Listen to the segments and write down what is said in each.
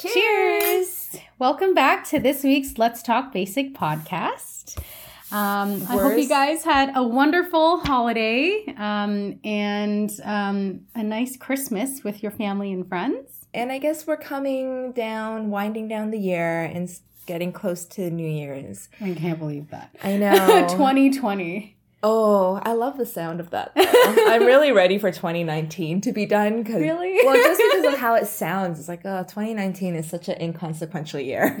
Cheers! Welcome back to this week's Let's Talk Basic podcast. Um, I hope you guys had a wonderful holiday um, and um, a nice Christmas with your family and friends. And I guess we're coming down, winding down the year and getting close to New Year's. I can't believe that. I know. 2020. Oh, I love the sound of that. I'm really ready for 2019 to be done. Cause, Really? Well, just because of how it sounds. It's like, oh, 2019 is such an inconsequential year.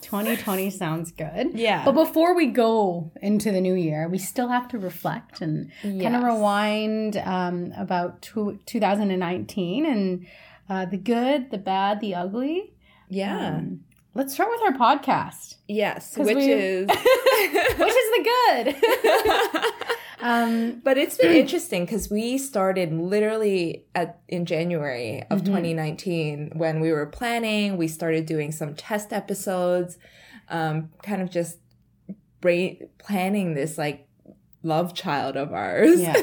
2020 sounds good. Yeah. But before we go into the new year, we still have to reflect and kind of rewind um, about two, 2019 and uh, the good, the bad, the ugly. yeah. Um, let's start with our podcast, Yes, Which we- is. which is the good. um, But it's been interesting because we started literally at in January of Mhm. 2019 when we were planning. We started doing some test episodes, um, kind of just brain planning this like love child of ours. Yeah.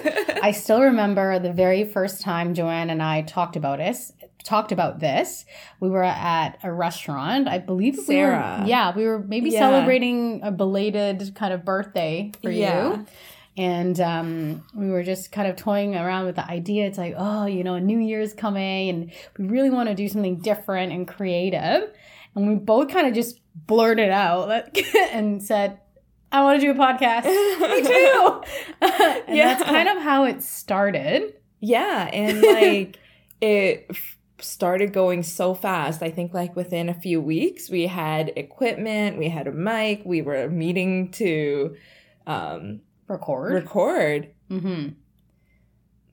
I still remember the very first time Joanne and I talked about this. Talked about this. We were at a restaurant. I believe we were- Sarah. yeah, we were maybe Yeah. celebrating a belated kind of birthday for Yeah. you. And um, we were just kind of toying around with the idea. It's like, oh, you know, New Year's coming, and we really want to do something different and creative. And we both kind of just blurted out and said, I want to do a podcast. Me too. and Yeah. that's kind of how it started. Yeah, and like it started going so fast. I think like within a few weeks we had equipment, we had a mic, we were meeting to um Record. record. mm-hmm.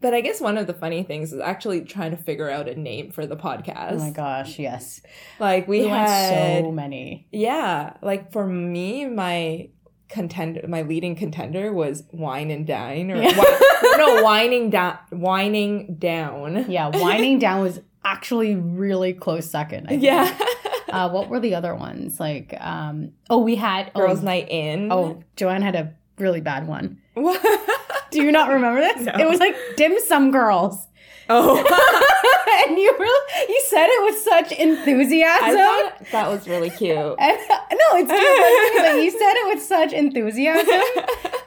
But I guess one of the funny things is actually trying to figure out a name for the podcast. Oh my gosh, yes. Like we, We, had so many. Yeah, like for me my contender my leading contender was wine and dine or Yeah. wi- no whining down whining down. Yeah, Winding Down was actually really close second. I think. Yeah. Uh, what were the other ones? Like, um, oh, we had oh, Girls night in. Oh, Joanne had a really bad one. What? Do you not remember this? No. It was like dim sum girls. oh. and you really you said it with such enthusiasm. I thought that was really cute. and, no, it's true. but you said it with such enthusiasm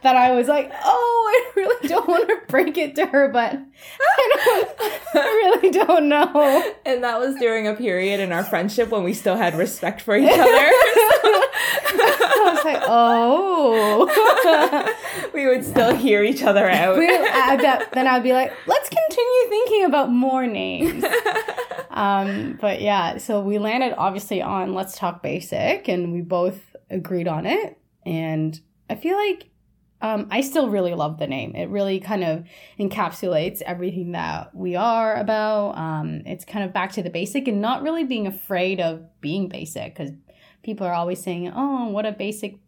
that I was like, oh, I really don't want to break it to her, but I, I really don't know. and that was during a period in our friendship when we still had respect for each other. I was like, oh. we would still hear each other out. We- I- that- then I'd be like, let's continue thinking about more names. Um, but yeah, so we landed obviously on Let's Talk Basic, and we both agreed on it. And I feel like um, I still really love the name. It really kind of encapsulates everything that we are about. Um, it's kind of back to the basic and not really being afraid of being basic because people are always saying, oh, what a basic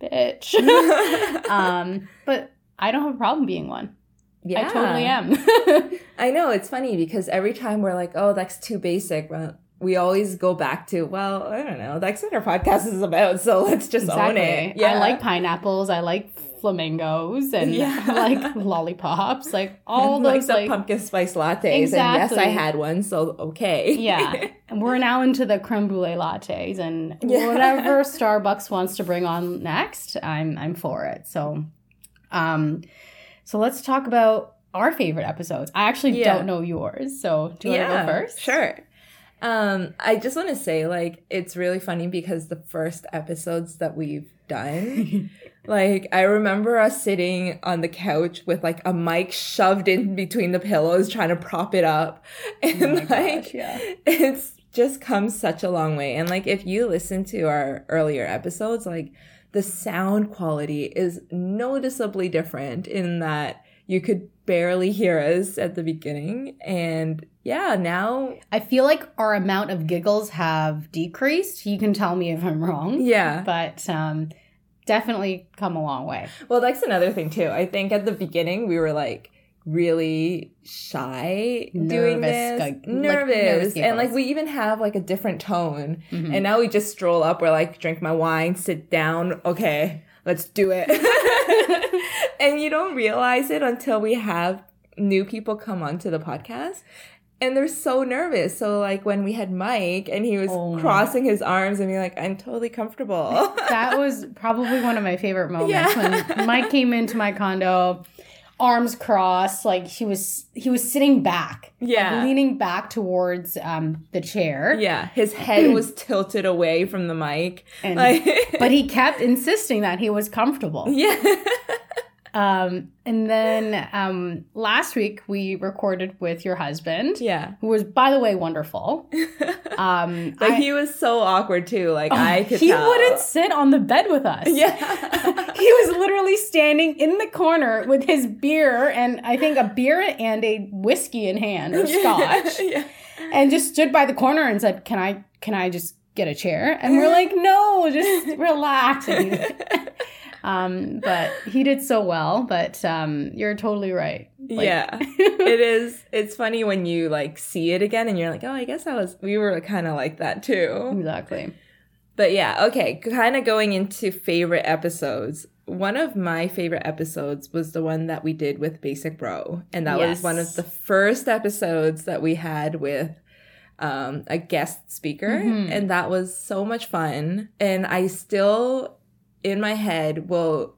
bitch. um, but I don't have a problem being one. yeah. I totally am. I know it's funny because every time we're like, "Oh, that's too basic," well, we always go back to, "Well, I don't know. That's what our podcast is about, so let's just own it." Yeah. I like pineapples. I like flamingos and Yeah. Like lollipops. Like all like those the like pumpkin spice lattes, and yes, I had one, so okay. yeah. And we're now into the creme brulee lattes and Yeah. whatever Starbucks wants to bring on next, I'm I'm for it. So um so let's talk about our favorite episodes. I actually Yeah. don't know yours. So do you want to go first? Sure. Um, I just want to say, like, it's really funny because the first episodes that we've done, like, I remember us sitting on the couch with like a mic shoved in between the pillows, trying to prop it up, and Oh like, gosh, yeah. it's just come such a long way. And like, if you listen to our earlier episodes, like, the sound quality is noticeably different in that you could barely hear us at the beginning. And yeah, now, I feel like our amount of giggles have decreased. You can tell me if I'm wrong. yeah. But um definitely come a long way. Well, that's another thing too. I think at the beginning we were like really shy doing Nervous, this, like- like nervous, nervous and like we even have like a different tone. Mhm. And now we just stroll up. We're like, drink my wine, sit down. Okay, let's do it. and you don't realize it until we have new people come onto the podcast. And they're so nervous. So like when we had Mike and he was Oh crossing his arms and being like, I'm totally comfortable. that was probably one of my favorite moments Yeah. when Mike came into my condo, arms crossed, like he was he was sitting back, Yeah. like, leaning back towards um the chair, yeah. His head was tilted away from the mic. and Like but he kept insisting that he was comfortable. Yeah. Um, and then um last week we recorded with your husband, yeah. who was by the way wonderful. Um, Like I- he was so awkward too. Like I could he tell. wouldn't sit on the bed with us. Yeah. he was literally standing in the corner with his beer and I think a beer and a whiskey in hand or scotch, Yeah. and just stood by the corner and said, "Can I? Can I just get a chair?" And we're like, "No, just relax." And um, but he did so well. But um, you're totally right. Like- yeah. it is it's funny when you like see it again and you're like, "Oh, I guess I was we were kind of like that too." exactly. But yeah, okay, kind of going into favorite episodes. One of my favorite episodes was the one that we did with Basic Bro. And that was one of the first episodes that we had with um, a guest speaker. Mhm. And that was so much fun. And I still, in my head, will,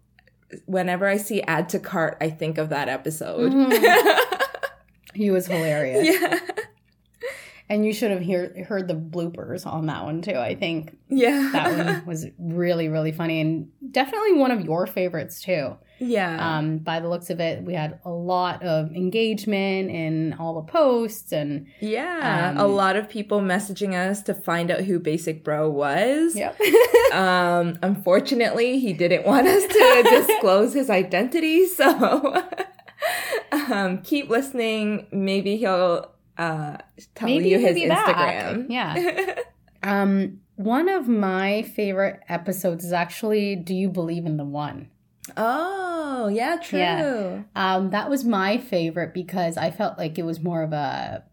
whenever I see add to cart, I think of that episode. Mm-hmm. He was hilarious. yeah. And you should have hear, heard the bloopers on that one too. I think Yeah. that one was really, really funny and definitely one of your favorites too. yeah. Um, by the looks of it, we had a lot of engagement in all the posts and yeah. um, a lot of people messaging us to find out who Basic Bro was. yep. Um, unfortunately, he didn't want us to disclose his identity, so um, keep listening. Maybe he'll uh, tell Maybe you he'll his be back. Yeah. um, one of my favorite episodes is actually "Do You Believe in the One?" oh, yeah, true. Yeah. Um, that was my favorite because I felt like it was more of a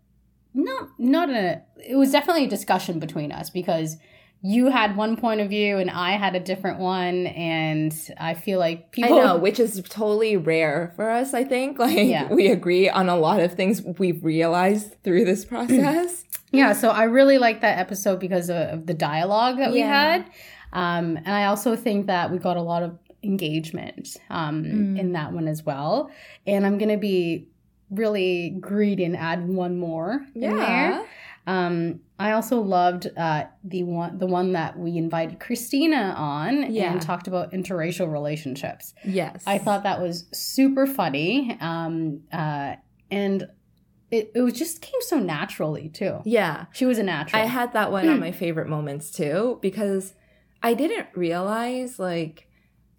not not a it was definitely a discussion between us because you had one point of view and I had a different one and I feel like people I know, which is totally rare for us, I think. Like, Yeah. we agree on a lot of things we've realized through this process. Yeah, so I really like that episode because of, the dialogue that we had. Um, and I also think that we got a lot of engagement um, Mm. in that one as well. And I'm going to be really greedy and add one more in there. Um, I also loved uh, the one the one that we invited Christina on Yeah. and talked about interracial relationships. Yes. I thought that was super funny, um, uh, and it it was just came so naturally too. Yeah. She was a natural. I had that one on my favorite moments too because I didn't realize like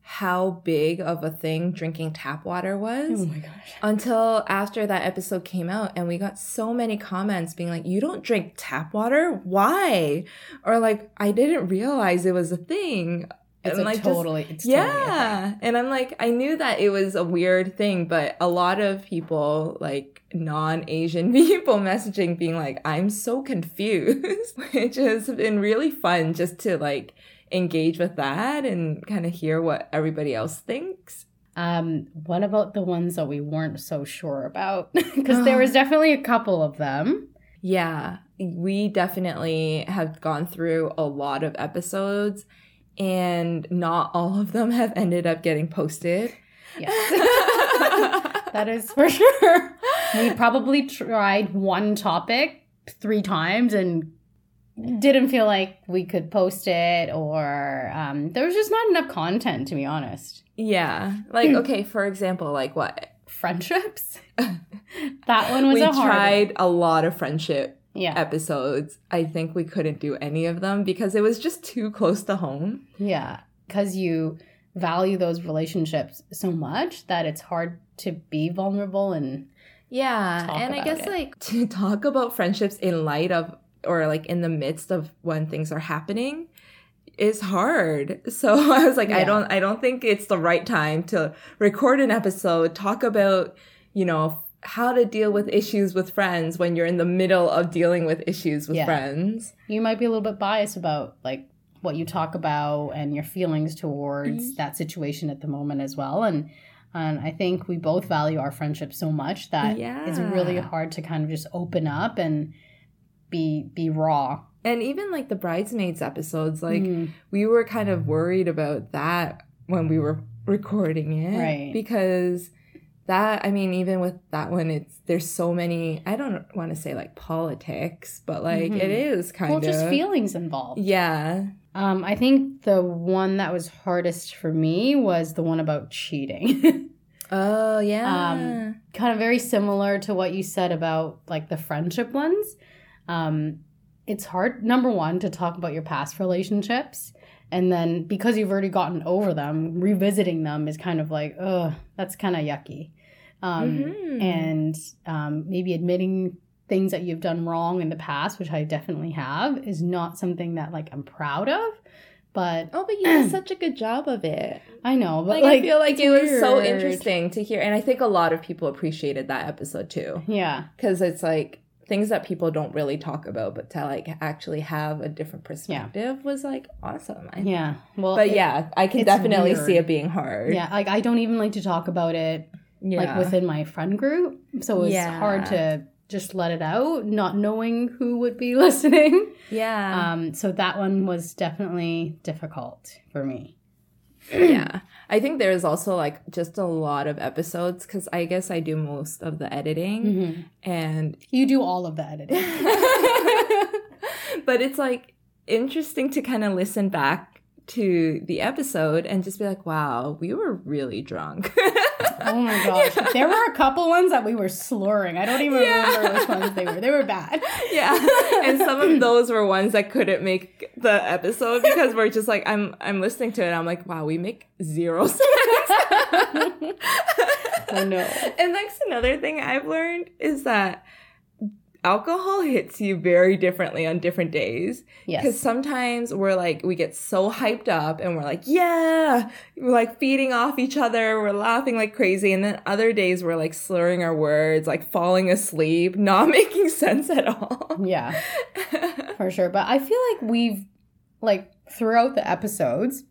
how big of a thing drinking tap water was oh my gosh. until after that episode came out and we got so many comments being like you don't drink tap water why or like I didn't realize it was a thing It's And, a like, just- totally, it's totally a thing. yeah. And I'm like, I knew that it was a weird thing, but a lot of people, like non Asian people, messaging being like, I'm so confused, which has been really fun just to like engage with that and kind of hear what everybody else thinks. Um, what about the ones that we weren't so sure about? Because there was definitely a couple of them. Yeah, we definitely have gone through a lot of episodes, and not all of them have ended up getting posted. Yes. that is for sure. We probably tried one topic three times and didn't feel like we could post it, or um, there was just not enough content, to be honest. Yeah. Like, okay, for example, like what? Friendships. that one was we a hard. tried a lot of friendship Yeah, episodes. I think we couldn't do any of them because it was just too close to home. yeah, because you value those relationships so much that it's hard to be vulnerable and Yeah. And I guess it. like to talk about friendships in light of or like in the midst of when things are happening is hard. So I was like I don't I don't think it's the right time to record an episode talk about, you know, how to deal with issues with friends when you're in the middle of dealing with issues with Yeah. friends. you might be a little bit biased about like what you talk about and your feelings towards Mm-hmm. that situation at the moment as well and And I think we both value our friendship so much that it's really hard to kind of just open up and be be raw. And even like the bridesmaids episodes, like Mm. we were kind of worried about that when we were recording it. Right. Because that I mean, even with that one, it's there's so many I don't want to say like politics, but like Mhm. it is kind well, of just feelings involved. Yeah. Um, I think the one that was hardest for me was the one about cheating. Oh yeah. Um, kind of very similar to what you said about like the friendship ones. Um, it's hard, number one, to talk about your past relationships. And then because you've already gotten over them, revisiting them is kind of like, oh, that's kind of yucky. Um, Mhm. And um, maybe admitting things that you've done wrong in the past, which I definitely have, is not something that like I'm proud of. But Oh, but you did such a good job of it. I know, but Like, like, I feel like it was so interesting to hear, and I think a lot of people appreciated that episode too, Yeah. because it's like things that people don't really talk about, but to like actually have a different perspective was like awesome. I Yeah. Well, But it- yeah, I can definitely weird. see it being hard. Yeah, like I don't even like to talk about it yeah. like within my friend group. So it's Yeah. hard to just let it out, not knowing who would be listening. yeah, Um, so that one was definitely difficult for me. Yeah. I think there's also like just a lot of episodes because I guess I do most of the editing, Mhm. and You do all of the editing. but it's like interesting to kind of listen back to the episode and just be like, wow, we were really drunk. oh my gosh. There were a couple ones that we were slurring. I don't even Yeah. remember which ones they were. They were bad. yeah. And some of those were ones that couldn't make the episode because we're just like, I'm I'm listening to it. I'm like, wow, we make zero sense. I know. And that's another thing I've learned is that alcohol hits you very differently on different days. Yes. Because sometimes we're like, we get so hyped up and we're like, yeah, we're like feeding off each other. We're laughing like crazy. And then other days we're like slurring our words, like falling asleep, not making sense at all. Yeah. for sure. But I feel like we've like throughout the episodes,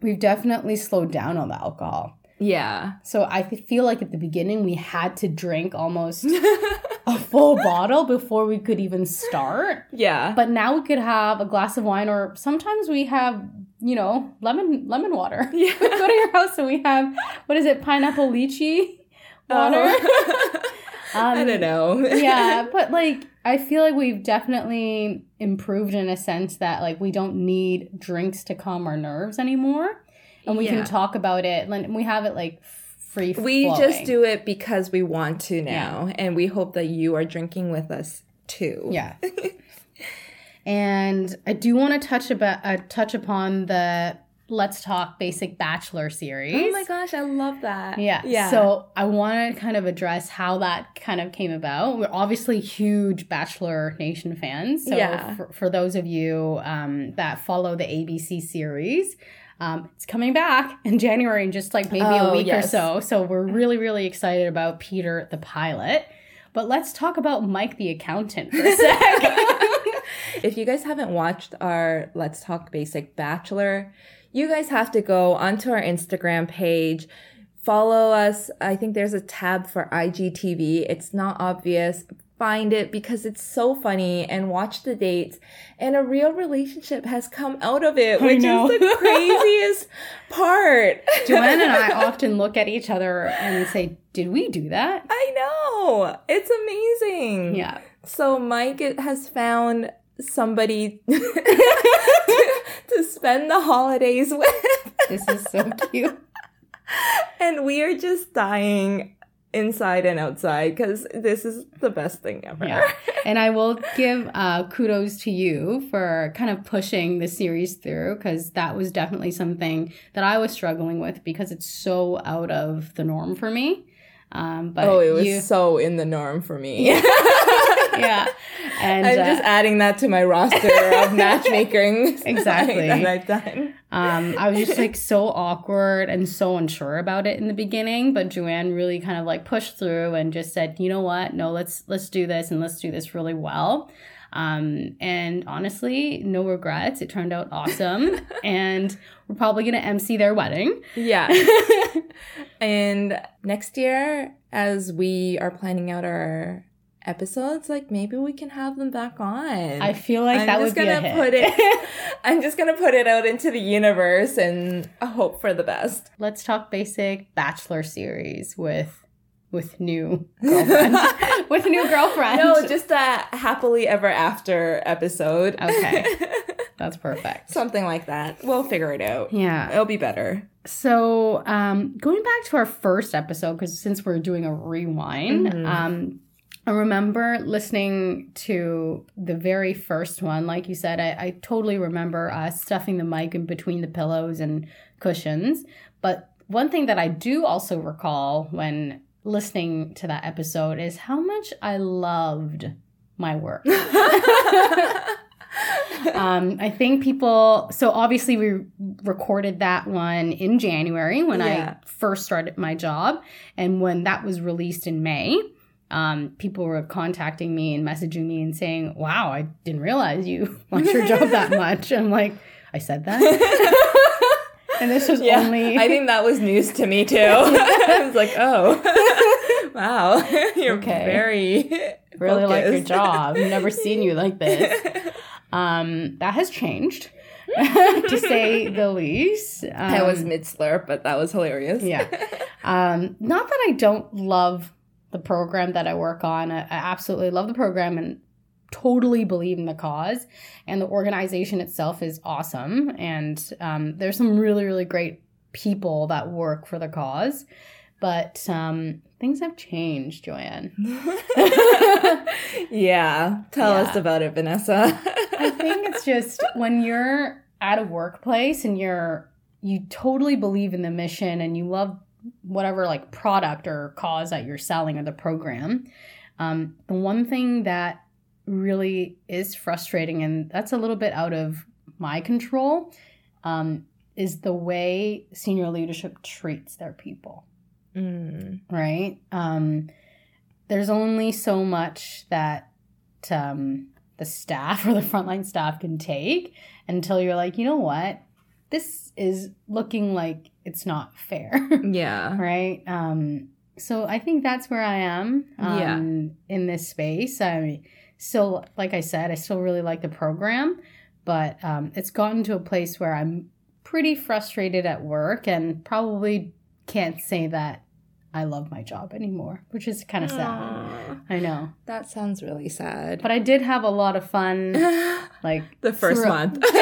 we've definitely slowed down on the alcohol. Yeah. So I feel like at the beginning we had to drink almost a full bottle before we could even start. yeah. But now we could have a glass of wine, or sometimes we have, you know, lemon lemon water. yeah. we go to your house and we have what is it, pineapple lychee water. Oh. I Um, don't know. yeah, but like I feel like we've definitely improved in a sense that like we don't need drinks to calm our nerves anymore, and we Yeah. can talk about it. And we have it like free. We just do it because we want to now, and we hope that you are drinking with us too. Yeah. and I do want to touch about uh, touch upon the Let's Talk Basic Bachelor series. Oh my gosh, I love that. Yeah. Yeah. So I want to kind of address how that kind of came about. We're obviously huge Bachelor Nation fans. So Yeah. for, for those of you um, that follow the ABC series, um, it's coming back in January in just like maybe a Oh, week yes. or so. So we're really, really excited about Peter the pilot. But let's talk about Mike the accountant for a sec. if you guys haven't watched our Let's Talk Basic Bachelor, you guys have to go onto our Instagram page. Follow us. I think there's a tab for IGTV. It's not obvious. Find it because it's so funny and watch the dates. And a real relationship has come out of it, which is the craziest part. Joanne and I often look at each other and say, Did we do that? I know. It's amazing. Yeah. So Mike has found somebody to, to spend the holidays with. This is so cute. and we are just dying inside and outside because this is the best thing ever. Yeah. And I will give uh, kudos to you for kind of pushing the series through because that was definitely something that I was struggling with because it's so out of the norm for me. Um, but oh, it was you, so in the norm for me. Yeah. And I'm uh, just adding that to my roster of matchmaking Exactly. that I've done. Um, I was just like so awkward and so unsure about it in the beginning, but Joanne really kind of like pushed through and just said, "You know what? No, let's let's do this and let's do this really well." Um, and honestly, no regrets. It turned out awesome. and we're probably going to MC their wedding. Yeah. and next year, as we are planning out our episodes, like maybe we can have them back on. I feel like I'm that be a gonna hit. put it. I'm just gonna put it out into the universe and hope for the best. Let's talk basic bachelor series with with new girlfriend. with new girlfriend. No, just a happily ever after episode. Okay. That's perfect. Something like that. We'll figure it out. Yeah. It'll be better. So, um, going back to our first episode, because since we're doing a rewind, Mhm. um, I remember listening to the very first one. Like you said, I, I totally remember uh, stuffing the mic in between the pillows and cushions. But one thing that I do also recall when listening to that episode is how much I loved my work. um, I think people. So obviously, we recorded that one in January when Yeah. I first started my job, and when that was released in May, um, people were contacting me and messaging me and saying, "Wow, I didn't realize you liked your job that much." I'm like, I said that, and this was yeah, only. I think that was news to me too. I was like, oh, wow, you're Okay. very really like your job. I've never seen you like this. Um, that has changed, to say the least. Um, I was mid slurp, but that was hilarious. yeah. Um, not that I don't love the program that I work on. I, I absolutely love the program and totally believe in the cause. And the organization itself is awesome. And um, there's some really, really great people that work for the cause. But um, things have changed, Joanne. yeah. Tell us about it, Vanessa. I think it's just when you're at a workplace and you're you totally believe in the mission and you love whatever like product or cause that you're selling or the program. Um, the one thing that really is frustrating and that's a little bit out of my control um, is the way senior leadership treats their people Mm. right? Um, there's only so much that um, the staff or the frontline staff can take until you're like, you know what? This is looking like it's not fair, Yeah. right? Um, so I think that's where I am um, Yeah. in this space. I still, like I said, I still really like the program, but um, it's gotten to a place where I'm pretty frustrated at work and probably can't say that I love my job anymore, which is kind of sad. I know. that sounds really sad. But I did have a lot of fun. Like, the first through- month.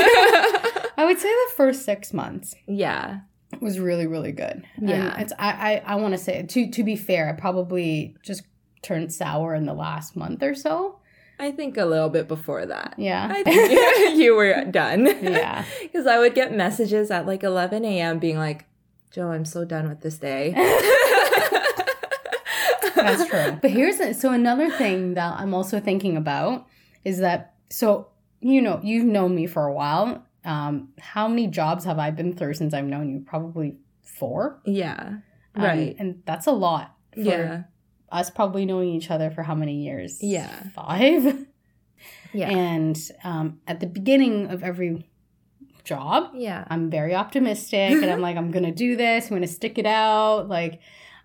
I would say the first six months yeah. was really, really good. And Yeah. it's I I, I want to say to to be fair, I probably just turned sour in the last month or so. I think a little bit before that. Yeah. I think you were done. yeah. Because I would get messages at like 11 a.m. being like, Joe, I'm so done with this day. That's true. But here's the, so another thing that I'm also thinking about is that so you know you've known me for a while. Um, how many jobs have I been through since I've known you? Probably four. yeah. Um, Right. and that's a lot for yeah. us probably knowing each other for how many years? Yeah. Five. Yeah. And um, at the beginning of every job, yeah. I'm very optimistic and I'm like, I'm going to do this. I'm going to stick it out. Like,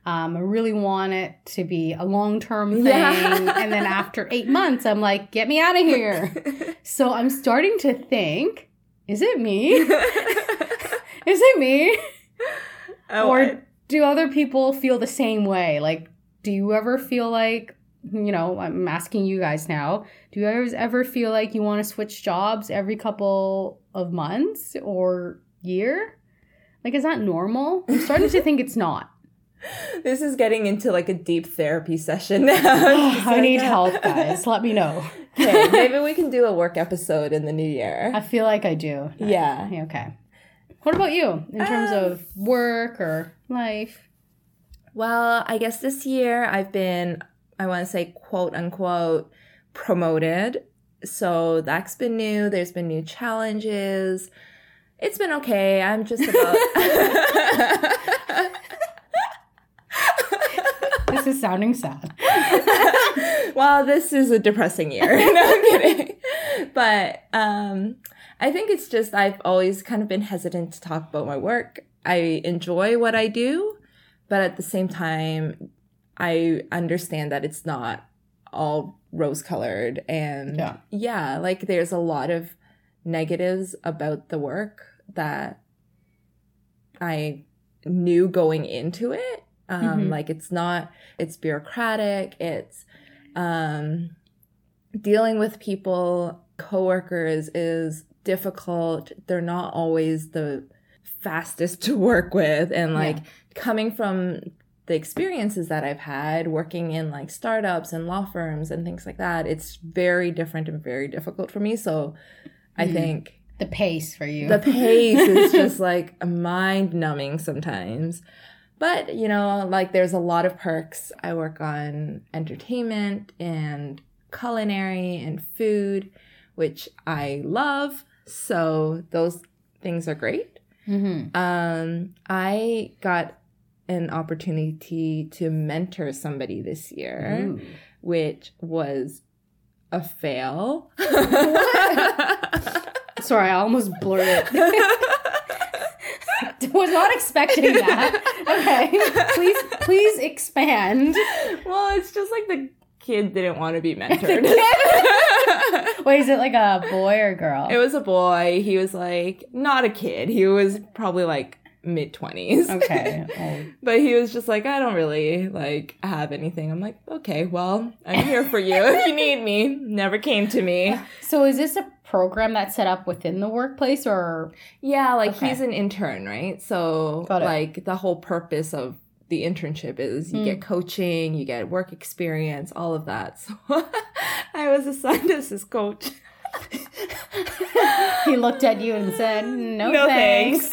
um, I really want it to be a long term thing. Yeah. and then after eight months, I'm like, get me out of here. so I'm starting to think, is it me? is it me? Oh, or I- do other people feel the same way? Like, do you ever feel like, you know, I'm asking you guys now, do you ever, ever feel like you want to switch jobs every couple of months or year? Like, is that normal? I'm starting to think it's not. this is getting into like a deep therapy session now. Just I like, need help, guys. Let me know. Okay, maybe we can do a work episode in the new year. I feel like I do. Yeah. Okay. What about you in terms Um, of work or life? Well, I guess this year I've been, I want to say, quote unquote, promoted. So that's been new. There's been new challenges. It's been okay. I'm just about. This is sounding sad. well, this is a depressing year. no, I'm kidding. But um, I think it's just I've always kind of been hesitant to talk about my work. I enjoy what I do, but at the same time, I understand that it's not all rose colored. And Yeah. yeah, like there's a lot of negatives about the work that I knew going into it. Um, Mhm. Like it's not, it's bureaucratic. It's um, dealing with people, coworkers is difficult. They're not always the fastest to work with. And like Yeah. coming from the experiences that I've had working in like startups and law firms and things like that, it's very different and very difficult for me. So I Mhm. think The pace for you. the pace is just like mind numbing sometimes. But, you know, like there's a lot of perks. I work on entertainment and culinary and food, which I love. So those things are great. hmm Um, I got an opportunity to mentor somebody this year, Ooh. which was a fail. Sorry, I almost blurted. Was not expecting that. Okay, please, please expand. well, it's just like the kid didn't want to be mentored. Wait, is it like a boy or girl? it was a boy. He was like not a kid. He was probably like mid twenties. okay. Oh, But he was just like, I don't really like have anything. I'm like, okay, well, I'm here for you if you need me. Never came to me. So is this a program that's set up within the workplace or Yeah, like Okay. he's an intern, right? So like the whole purpose of the internship is you Mm. get coaching, you get work experience, all of that. So I was assigned as his coach. he looked at you and said, "No, No thanks."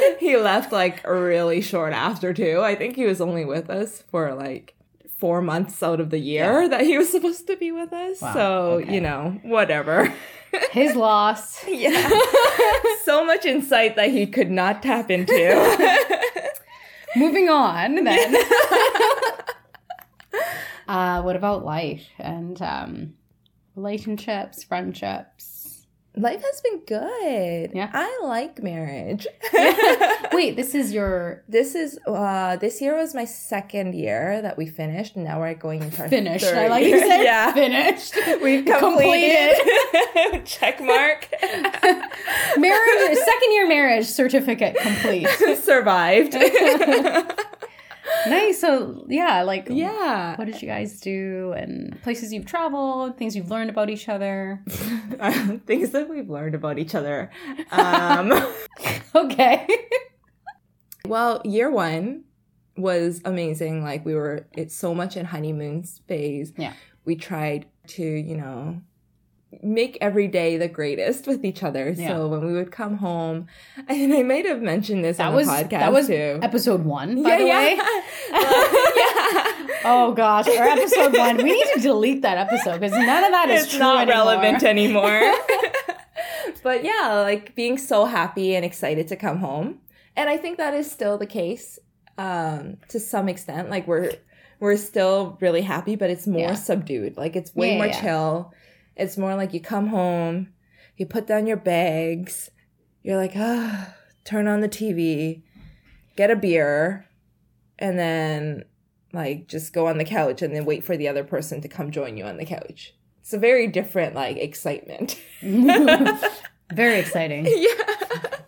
he left like really short after too. I think he was only with us for like four months out of the year that he was supposed to be with us. Wow, So, okay. you know, whatever. His loss. yeah. so much insight that he could not tap into. Moving on then. uh, what about life and um, relationships, friendships? Life has been good. Yeah. I like marriage. Wait, this is your This is uh this year was my second year that we finished and now we're going into our finished. third I like year. you said yeah. finished. We've completed. Check mark. marriage, second year marriage certificate complete. Survived. Nice. So yeah, like yeah. What did you guys do and places you've traveled, things you've learned about each other? Things that we've learned about each other. Um, Okay. well, year one was amazing. Like we were, it's so much in honeymoon phase. Yeah. We tried to, you know, make every day the greatest with each other. Yeah. So when we would come home, and I might have mentioned this That on was the podcast that was too. episode one, by the way. yeah. Oh gosh, our episode one. We need to delete that episode because none of that is it's true not anymore. relevant anymore. but yeah, like being so happy and excited to come home. And I think that is still the case um to some extent. Like we're we're still really happy, but it's more Yeah. subdued. Like it's way Yeah, more yeah. chill. It's more like you come home, you put down your bags, you're like, ah, turn on the TV, get a beer, and then like just go on the couch and then wait for the other person to come join you on the couch. It's a very different like excitement. Very exciting. yeah.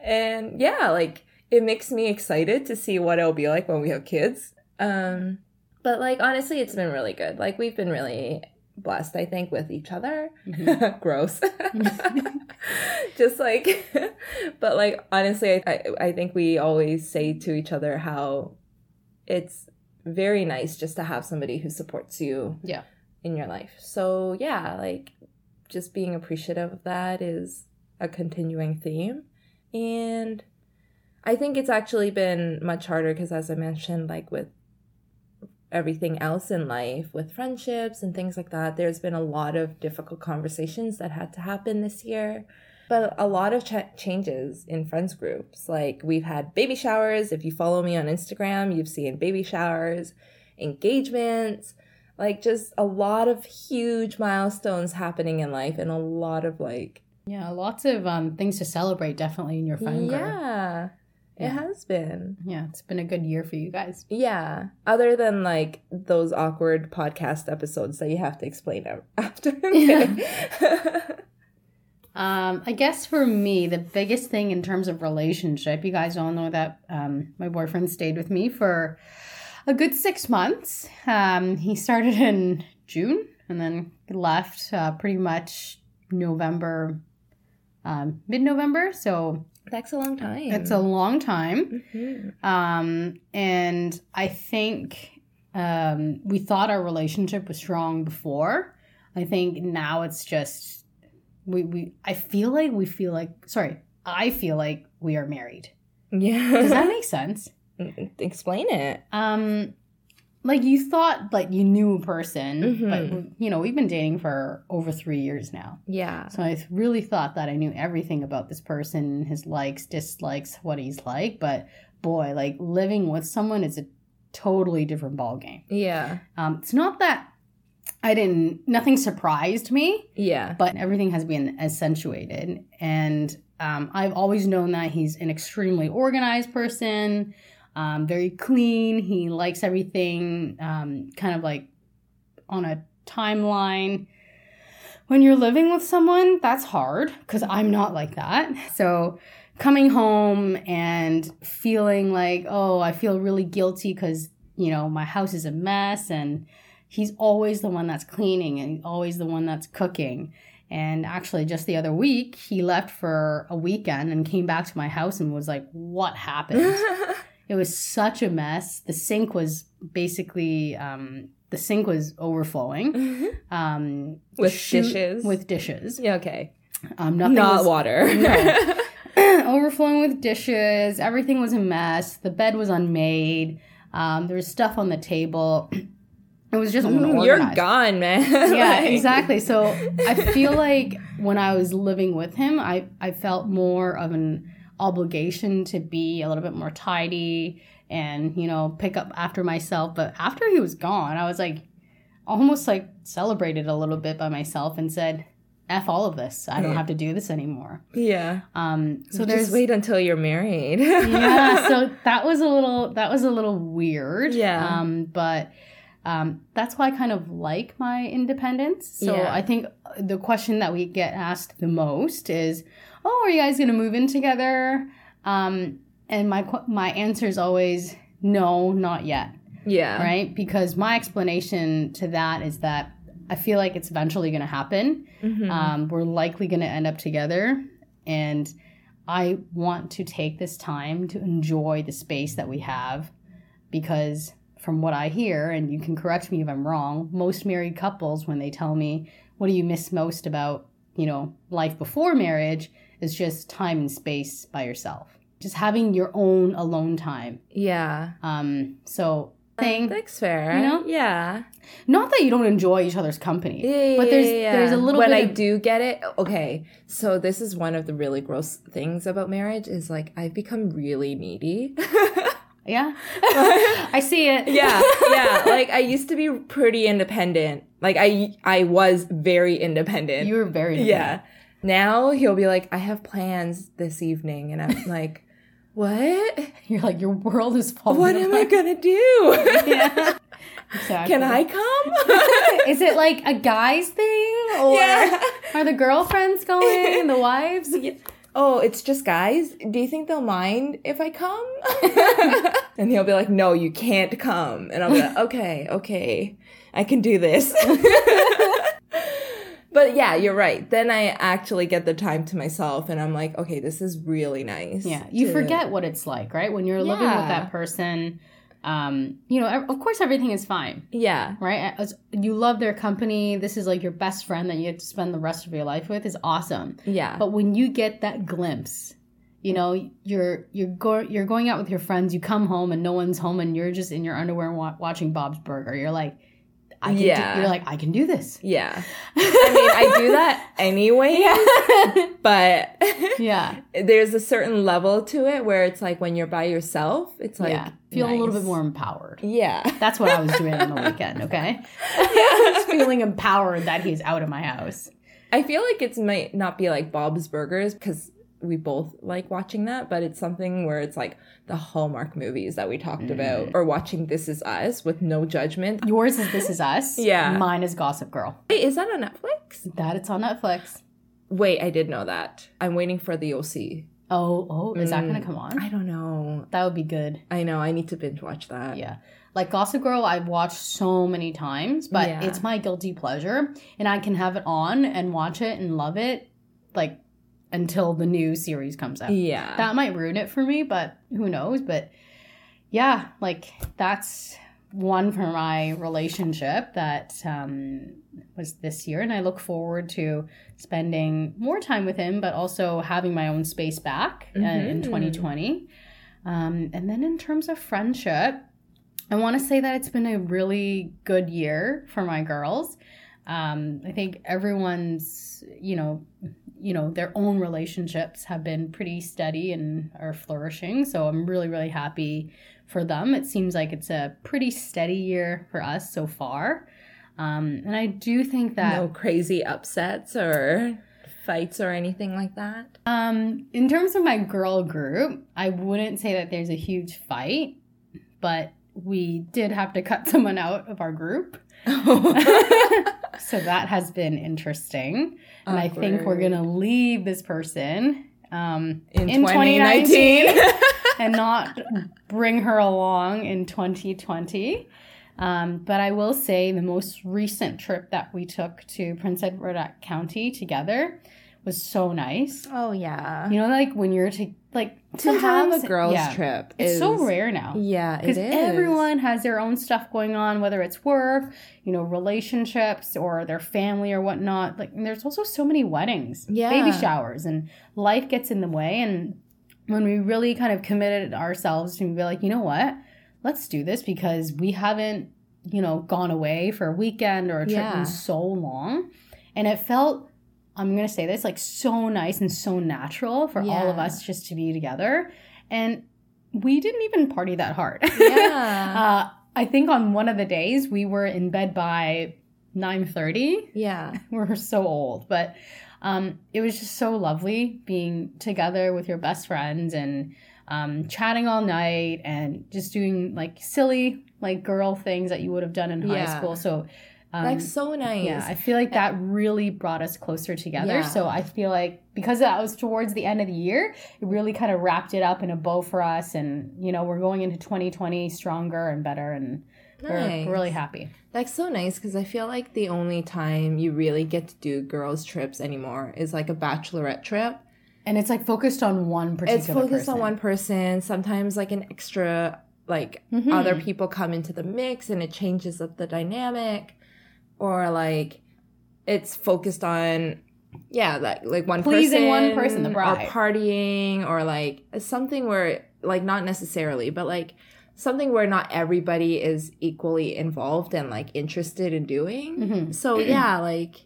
And yeah, like it makes me excited to see what it'll be like when we have kids. Um but like honestly it's been really good. Like we've been really blessed I think with each other. Mhm. Gross. Just like but like honestly I I think we always say to each other how it's very nice just to have somebody who supports you Yeah. in your life. So yeah, like just being appreciative of that is a continuing theme. And I think it's actually been much harder because as I mentioned, like with everything else in life, with friendships and things like that, there's been a lot of difficult conversations that had to happen this year. But a lot of ch- changes in friends groups. Like we've had baby showers. If you follow me on Instagram, you've seen baby showers. engagements, like just a lot of huge milestones happening in life and a lot of like Yeah, lots of um, things to celebrate definitely in your friend group. yeah, it Yeah. has been. Yeah, it's been a good year for you guys. Yeah, other than like those awkward podcast episodes that you have to explain after. Um, I guess for me, the biggest thing in terms of relationship, you guys all know that um, my boyfriend stayed with me for a good six months. Um, he started in June and then left uh, pretty much November, um, mid November. So That's a long time. it's a long time. Mhm. Um, and I think um, we thought our relationship was strong before. I think now it's just we we. I feel like we feel like sorry. I feel like we are married. Yeah. Does that make sense? Explain it. Um, like you thought like you knew a person, Mhm. but you know we've been dating for over three years now. Yeah. So I really thought that I knew everything about this person, his likes, dislikes, what he's like. But boy, like living with someone is a totally different ballgame. Yeah. Um, it's not that I didn't, nothing surprised me, Yeah. but everything has been accentuated. And um, I've always known that he's an extremely organized person, um, very clean. He likes everything um, kind of like on a timeline. When you're living with someone, that's hard because I'm not like that. So coming home and feeling like, oh, I feel really guilty because, you know, my house is a mess and he's always the one that's cleaning and always the one that's cooking. And actually, just the other week, he left for a weekend and came back to my house and was like, What happened? it was such a mess. The sink was basically, um, the sink was overflowing. Um, With dishes? With dishes. yeah. Okay. Um, nothing Not was, water. No. overflowing with dishes. Everything was a mess. The bed was unmade. Um, there was stuff on the table. It was just unorganized. You're gone, man. yeah, Like- exactly. So I feel like when I was living with him, I, I felt more of an obligation to be a little bit more tidy and, you know, pick up after myself. But after he was gone, I was like almost like celebrated a little bit by myself and said, F all of this. I don't have to do this anymore. Yeah. Um so there's just wait until you're married. yeah, so that was a little that was a little weird. Yeah. Um, but um, that's why I kind of like my independence. So Yeah. I think the question that we get asked the most is, "Oh, are you guys going to move in together?" Um, and my qu- my answer is always no, not yet. yeah. Right? Because my explanation to that is that I feel like it's eventually going to happen. Mhm. Um, we're likely going to end up together. And I want to take this time to enjoy the space that we have because, from what I hear, and you can correct me if I'm wrong, most married couples, when they tell me, what do you miss most about, you know, life before marriage, is just time and space by yourself. Just having your own alone time. yeah. Um, so, thing, That's fair. You know? Yeah. not that you don't enjoy each other's company, Yeah, but there's yeah, yeah. there's a little when I of, do get it. Okay, so this is one of the really gross things about marriage is like I've become really needy. yeah. I see it. yeah, yeah. Like I used to be pretty independent. Like I I was very independent. You were very yeah. Now he'll be like, I have plans this evening, and I'm like, what? You're like your world is falling. What am I gonna do? Yeah. Exactly. Can I come? Is it like a guy's thing, or yeah. are the girlfriends going, the wives? oh, it's just guys. Do you think they'll mind if I come? and he'll be like, no, you can't come. And I'll be like, okay, okay, I can do this. But yeah, you're right. Then I actually get the time to myself and I'm like, okay, this is really nice. Yeah, you to- forget what it's like, right? When you're living with that person, um, you know, of course everything is fine, Yeah. right? As you love their company. This is like your best friend that you get to spend the rest of your life with. Is awesome. Yeah. But when you get that glimpse, you know, you're you're going you're going out with your friends. You come home and no one's home, and you're just in your underwear wa- watching Bob's Burger. You're like, I can Yeah. do, you're like, I can do this. Yeah. I mean, I do that anyway, but yeah. there's a certain level to it where it's like when you're by yourself, it's like yeah. Feel a little bit more empowered. Yeah. That's what I was doing on the weekend, okay? Yeah. I was feeling empowered that he's out of my house. I feel like it might not be like Bob's Burgers because we both like watching that, but it's something where it's like the Hallmark movies that we talked Mm. about, or watching This Is Us with no judgment. Yours is This Is Us. Yeah. Mine is Gossip Girl. Wait, is that on Netflix? That it's on Netflix. Wait, I did know that. I'm waiting for the OC. Oh, oh, is that Mm. gonna come on? I don't know. That would be good. I know. I need to binge watch that. Yeah. Like Gossip Girl, I've watched so many times, but Yeah. it's my guilty pleasure. And I can have it on and watch it and love it like until the new series comes out. Yeah. That might ruin it for me, but who knows? But yeah, like that's one for my relationship that um, was this year. And I look forward to spending more time with him, but also having my own space back uh, in Mhm. 2020. Um, and then in terms of friendship, I want to say that it's been a really good year for my girls. Um, I think everyone's, you know, you know, their own relationships have been pretty steady and are flourishing. So I'm really, really happy for them. It seems like it's a pretty steady year for us so far. Um, and I do think that no crazy upsets or fights or anything like that. Um, in terms of my girl group, I wouldn't say that there's a huge fight, but we did have to cut someone out of our group. so that has been interesting. And I think we're going to leave this person um, in, in 2019. 2019. and not bring her along in 2020. Um, but I will say the most recent trip that we took to Prince Edward County together was so nice. oh yeah. You know, like when you're to like to have a girls yeah, trip It's is so rare now Yeah, because everyone has their own stuff going on, whether it's work, you know, relationships, or their family or whatnot. Like, there's also so many weddings, Yeah. baby showers, and life gets in the way. And when we really kind of committed ourselves to be like, you know what, let's do this because we haven't, you know, gone away for a weekend or a trip Yeah. in so long, and it felt. I'm gonna say this like so nice and so natural for all of us just to be together, and we didn't even party that hard. Yeah. uh, I think on one of the days we were in bed by 9:30. yeah. We're so old, but um, it was just so lovely being together with your best friends and um, chatting all night and just doing like silly like girl things that you would have done in high Yeah. school. So um, That's so nice. yeah, I feel like that really brought us closer together. Yeah. So I feel like because that was towards the end of the year, it really kind of wrapped it up in a bow for us. And, you know, we're going into 2020 stronger and better. And Nice. we're really happy. That's so nice because I feel like the only time you really get to do girls' trips anymore is like a bachelorette trip. And it's like focused on one particular it's focused person. on one person. Sometimes like an extra, like Mhm. other people come into the mix and it changes up the dynamic, or like it's focused on. Yeah, like like one Pleasing person, one person, the bride. or partying, or like something where like not necessarily, but like something where not everybody is equally involved and like interested in doing. Mhm. So yeah, like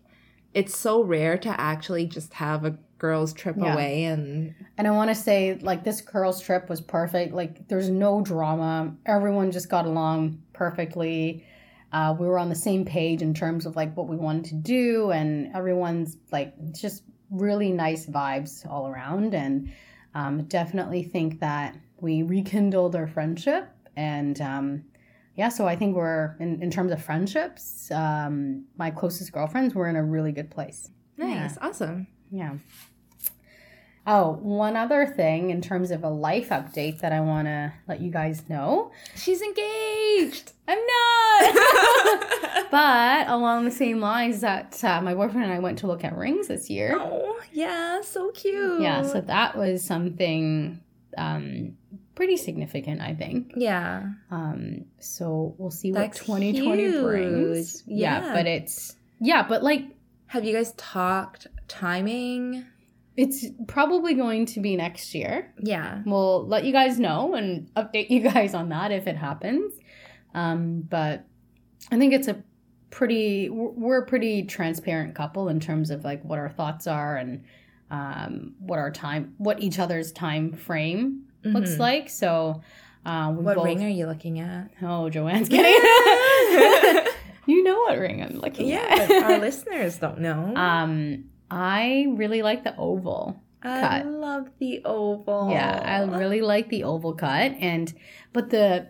it's so rare to actually just have a girls trip Yeah. away and And I want to say, like, this girls' trip was perfect. Like, there's no drama. Everyone just got along perfectly. Uh, we were on the same page in terms of like what we wanted to do, and everyone's like, just really nice vibes all around. And um, definitely think that we rekindled our friendship. And um, yeah, so I think we're in, in terms of friendships, um, my closest girlfriends, we're in a really good place. nice, awesome. Yeah. Oh, one other thing in terms of a life update that I want to let you guys know. She's engaged. I'm not. but along the same lines that uh, my boyfriend and I went to look at rings this year. oh, yeah, so cute. Yeah, so that was something um, pretty significant, I think. yeah. Um, so we'll see That's what 2020 brings. Yeah, Yeah. but it's yeah, but like Have you guys talked timing? It's probably going to be next year. Yeah. We'll let you guys know and update you guys on that if it happens. Um, but I think it's a pretty we're a pretty transparent couple in terms of like what our thoughts are and um, what our time what each other's time frame looks Mhm. like. So uh, What both, ring are you looking at? Oh, Joanne's kidding. you know what ring I'm looking yeah, at. but our listeners don't know. um, I really like the oval. I cut. love the oval. Yeah, I really like the oval cut, and but the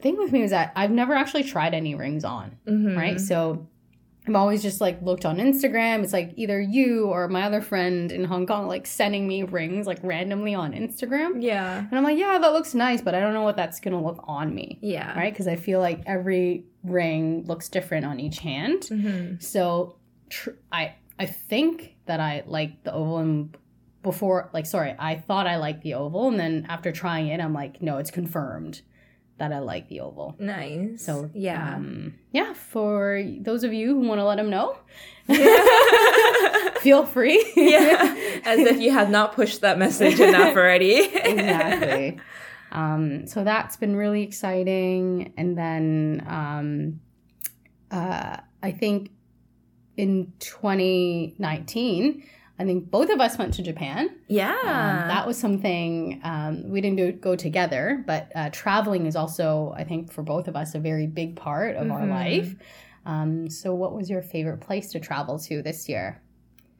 thing with me is that I've never actually tried any rings on, Mhm. right? So I'm always just like looked on Instagram. It's like either you or my other friend in Hong Kong like sending me rings like randomly on Instagram, Yeah. and I'm like, yeah, that looks nice, but I don't know what that's gonna look on me, Yeah. right? Because I feel like every ring looks different on each hand. Mhm. So tr- I I think that I like the oval and before like sorry, I thought I liked the oval and then after trying it I'm like no, it's confirmed that I like the oval. Nice. So yeah. um, yeah, for those of you who want to let him know, feel free. yeah. As if you had not pushed that message enough already. exactly. Um, so that's been really exciting. And then um, uh, I think in 2019, I think both of us went to Japan. Yeah. Um, that was something um, we didn't do, go together, but uh, traveling is also, I think, for both of us, a very big part of our Mhm. life. Um, so, what was your favorite place to travel to this year?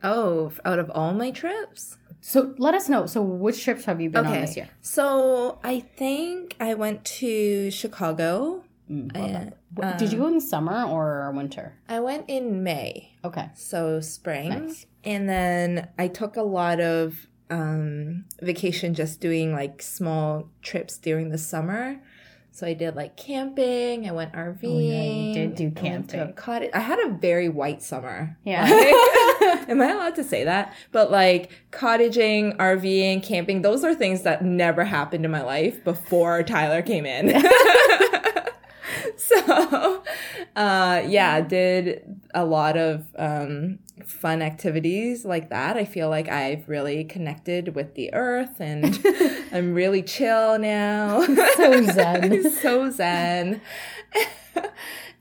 oh, out of all my trips? So, let us know. So, which trips have you been on Okay. this year? So I think I went to Chicago. Mm, I, W- Did you um, go in summer or winter? I went in May. Okay. so spring Nice. and then i took a lot of um vacation just doing like small trips during the summer so i did like camping i went rving Oh, yeah, you did do I went to a camping. cottage i had a very white summer Yeah. Like- am i allowed to say that but like cottaging rving camping those are things that never happened in my life before tyler came in so uh yeah did a lot of um fun activities like that. I feel like i've really connected with the earth and i'm really chill now. So zen. so zen.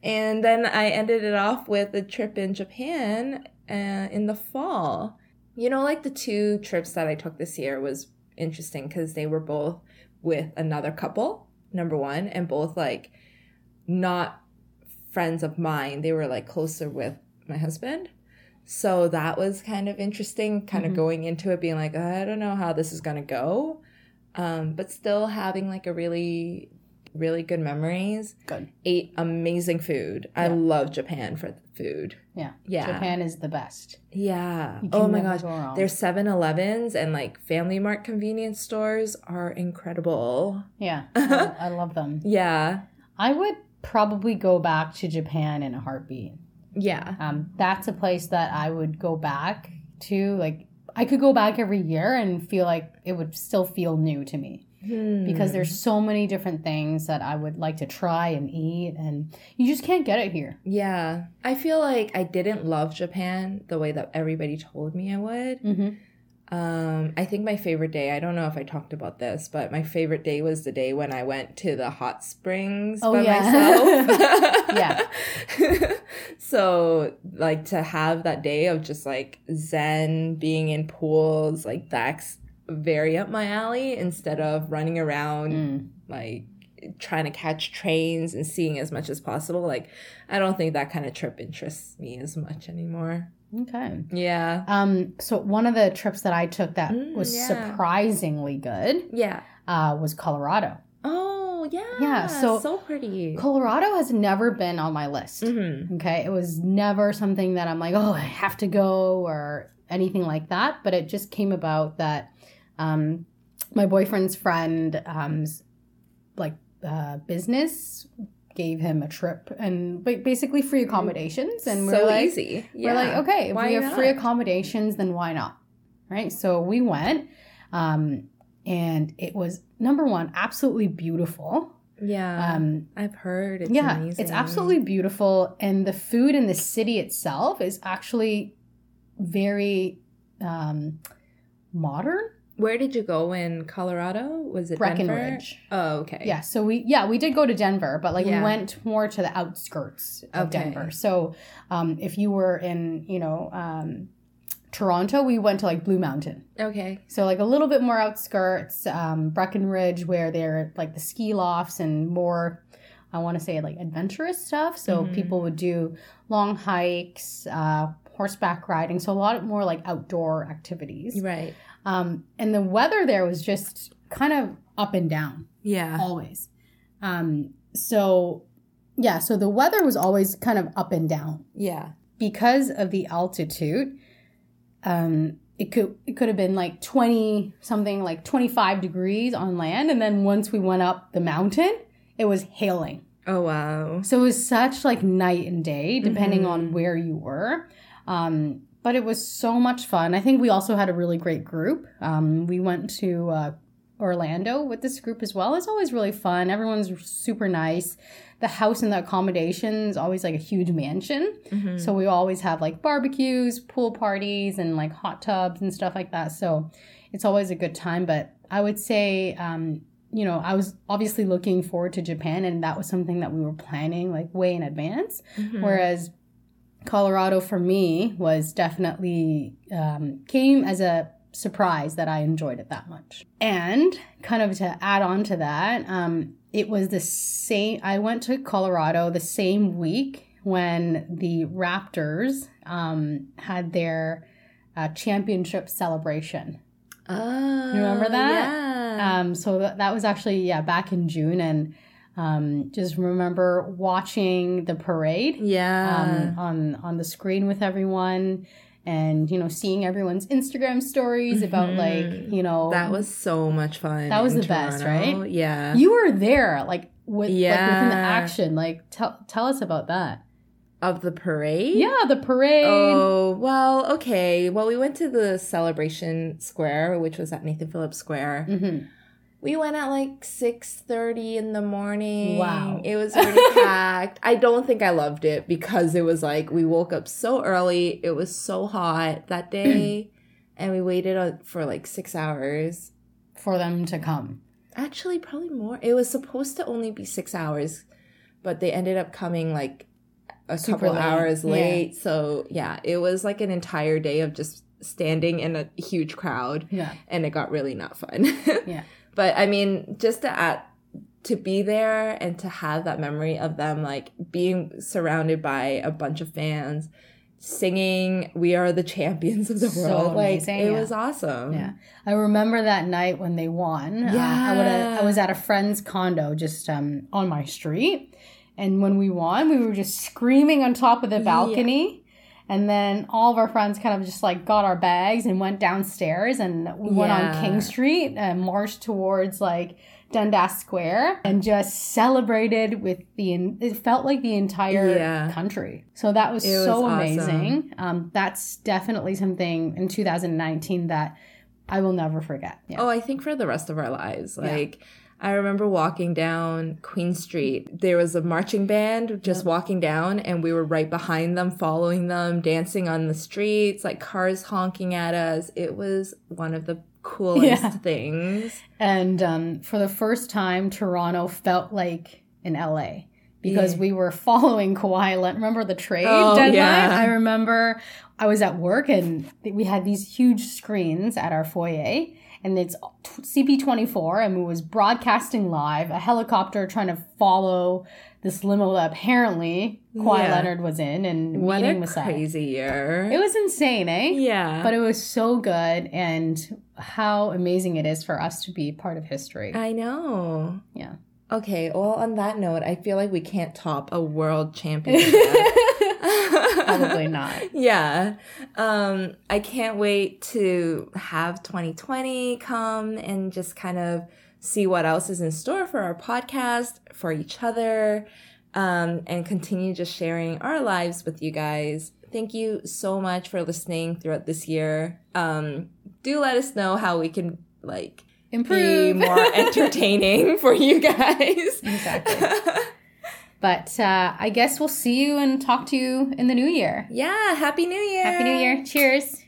And then i ended it off with a trip in japan uh, in the fall. You know like the two trips that i took this year was interesting because they were both with another couple number one and both like not friends of mine they were like closer with my husband so that was kind of interesting kind Mhm. of going into it being like i don't know how this is going to go um, but still having like a really really good memories Good. ate amazing food i love japan for food Yeah. yeah Japan is the best. yeah oh my gosh go wrong. their 7-elevens and like family mart convenience stores are incredible yeah. I, I love them. yeah I would probably go back to Japan in a heartbeat. yeah Um, that's a place that I would go back to. Like, I could go back every year and feel like it would still feel new to me because Hmm. there's so many different things that I would like to try and eat, and you just can't get it here. Yeah. I feel like I didn't love Japan the way that everybody told me I would. Mm-hmm. Um, I think my favorite day, I don't know if I talked about this, but my favorite day was the day when I went to the hot springs Oh, by yeah. myself. Yeah. so, like, to have that day of just like zen, being in pools, like, that's very up my alley instead of running around Mm. like trying to catch trains and seeing as much as possible. Like, I don't think that kind of trip interests me as much anymore. Okay. Yeah. Um, so one of the trips that I took that Mm, was yeah. surprisingly good Yeah. uh, was Colorado. Oh, yeah. Yeah, so- so pretty. Colorado has never been on my list. hmm Okay, it was never something that I'm like, oh, I have to go or anything like that. But it just came about that um, my boyfriend's friend, um, like uh, business, gave him a trip and ba- basically free accommodations, and so we're like, easy. Yeah. we're like, okay, if Why we have free accommodations, then why not? Right. So we went, um, and it was number one, absolutely beautiful. Yeah. Um, I've heard it's yeah, amazing. it's absolutely beautiful, and the food in the city itself is actually very um, modern. Where did you go in Colorado? Was it Breckenridge. Denver? Oh, okay. Yeah, so we yeah we did go to Denver, but like Yeah. we went more to the outskirts of Okay. Denver. So um, if you were in you know um, Toronto, we went to like Blue Mountain. Okay. So like a little bit more outskirts, um, Breckenridge, where they're like the ski lofts and more, I want to say like adventurous stuff. So Mhm. people would do long hikes, uh, horseback riding. So a lot more like outdoor activities. Right. Um, and the weather there was just kind of up and down Yeah. always. Um, so yeah, so the weather was always kind of up and down Yeah. because of the altitude, um, it could it could have been like twenty something like twenty five degrees on land, and then once we went up the mountain, it was hailing. Oh wow. So it was such like night and day, depending Mhm. on where you were. Um, but it was so much fun. I think we also had a really great group. Um, we went to uh, Orlando with this group as well. It's always really fun. Everyone's super nice. The house and the accommodation is always like a huge mansion. Mhm. So we always have like barbecues, pool parties, and like hot tubs and stuff like that. So it's always a good time. But I would say, um, you know, I was obviously looking forward to Japan, and that was something that we were planning like way in advance. Mhm. Whereas Colorado for me was definitely um, came as a surprise that I enjoyed it that much. And kind of to add on to that, um, it was the same. I went to Colorado the same week when the Raptors um, had their uh, championship celebration. Oh, remember that? Yeah. Um, so that was actually yeah back in June, and um, just remember watching the parade yeah. um, on on the screen with everyone and you know seeing everyone's instagram stories about Mhm. like you know that was so much fun. That was the best, right? Yeah. you were there like with like within the action like tell tell us about that of the parade? yeah the parade Oh, well, okay. Well, we went to the celebration square, which was at Nathan Phillips Square. Mhm. We went at like 6:30 in the morning. Wow. It was pretty packed. I don't think I loved it because it was like we woke up so early. It was so hot that day and we waited on- for like 6 hours. for them to come Actually, probably more. It was supposed to only be 6 hours, but they ended up coming like a Super couple late. hours Yeah. late. So, yeah, it was like an entire day of just standing in a huge crowd yeah and it got really not fun. Yeah. But I mean, just to add, to be there and to have that memory of them like being surrounded by a bunch of fans singing "We are the champions of the So world," like it yeah. was awesome. Yeah. I remember that night when they won. Uh, I, Yeah. I was at a friend's condo just um, on my street. And when we won, we were just screaming on top of the balcony. And then all of our friends kind of just like got our bags and went downstairs and we went on King Street and marched towards like Dundas Square and just celebrated with the, it felt like the entire Yeah. country. So that was, was so awesome. amazing. Um, that's definitely something in 2019 that I will never forget. Yeah. Oh, I think for the rest of our lives. Yeah. Like, I remember walking down Queen Street. There was a marching band just walking down, and we were right behind them, following them, dancing on the streets, like cars honking at us. It was one of the coolest Yeah. things. And um, for the first time, Toronto felt like in LA because Yeah. we were following Kawhi Leonard. Remember the trade Oh, deadline? yeah. I remember I was at work and we had these huge screens at our foyer. And it's CP24, and we was broadcasting live. A helicopter trying to follow this limo that apparently Kawhi Yeah. Leonard was in, and What meeting a crazy year. It was insane, eh? yeah. But it was so good, and how amazing it is for us to be part of history. I know. Yeah. Okay, well, on that note, I feel like we can't top a world championship. Probably not. Yeah. Um, I can't wait to have 2020 come and just kind of see what else is in store for our podcast, for each other, um, and continue just sharing our lives with you guys. Thank you so much for listening throughout this year. Um, do let us know how we can like be Improve. more entertaining for you guys. Exactly. But uh, I guess we'll see you and talk to you in the new year. yeah, happy new year. Happy New Year. Cheers.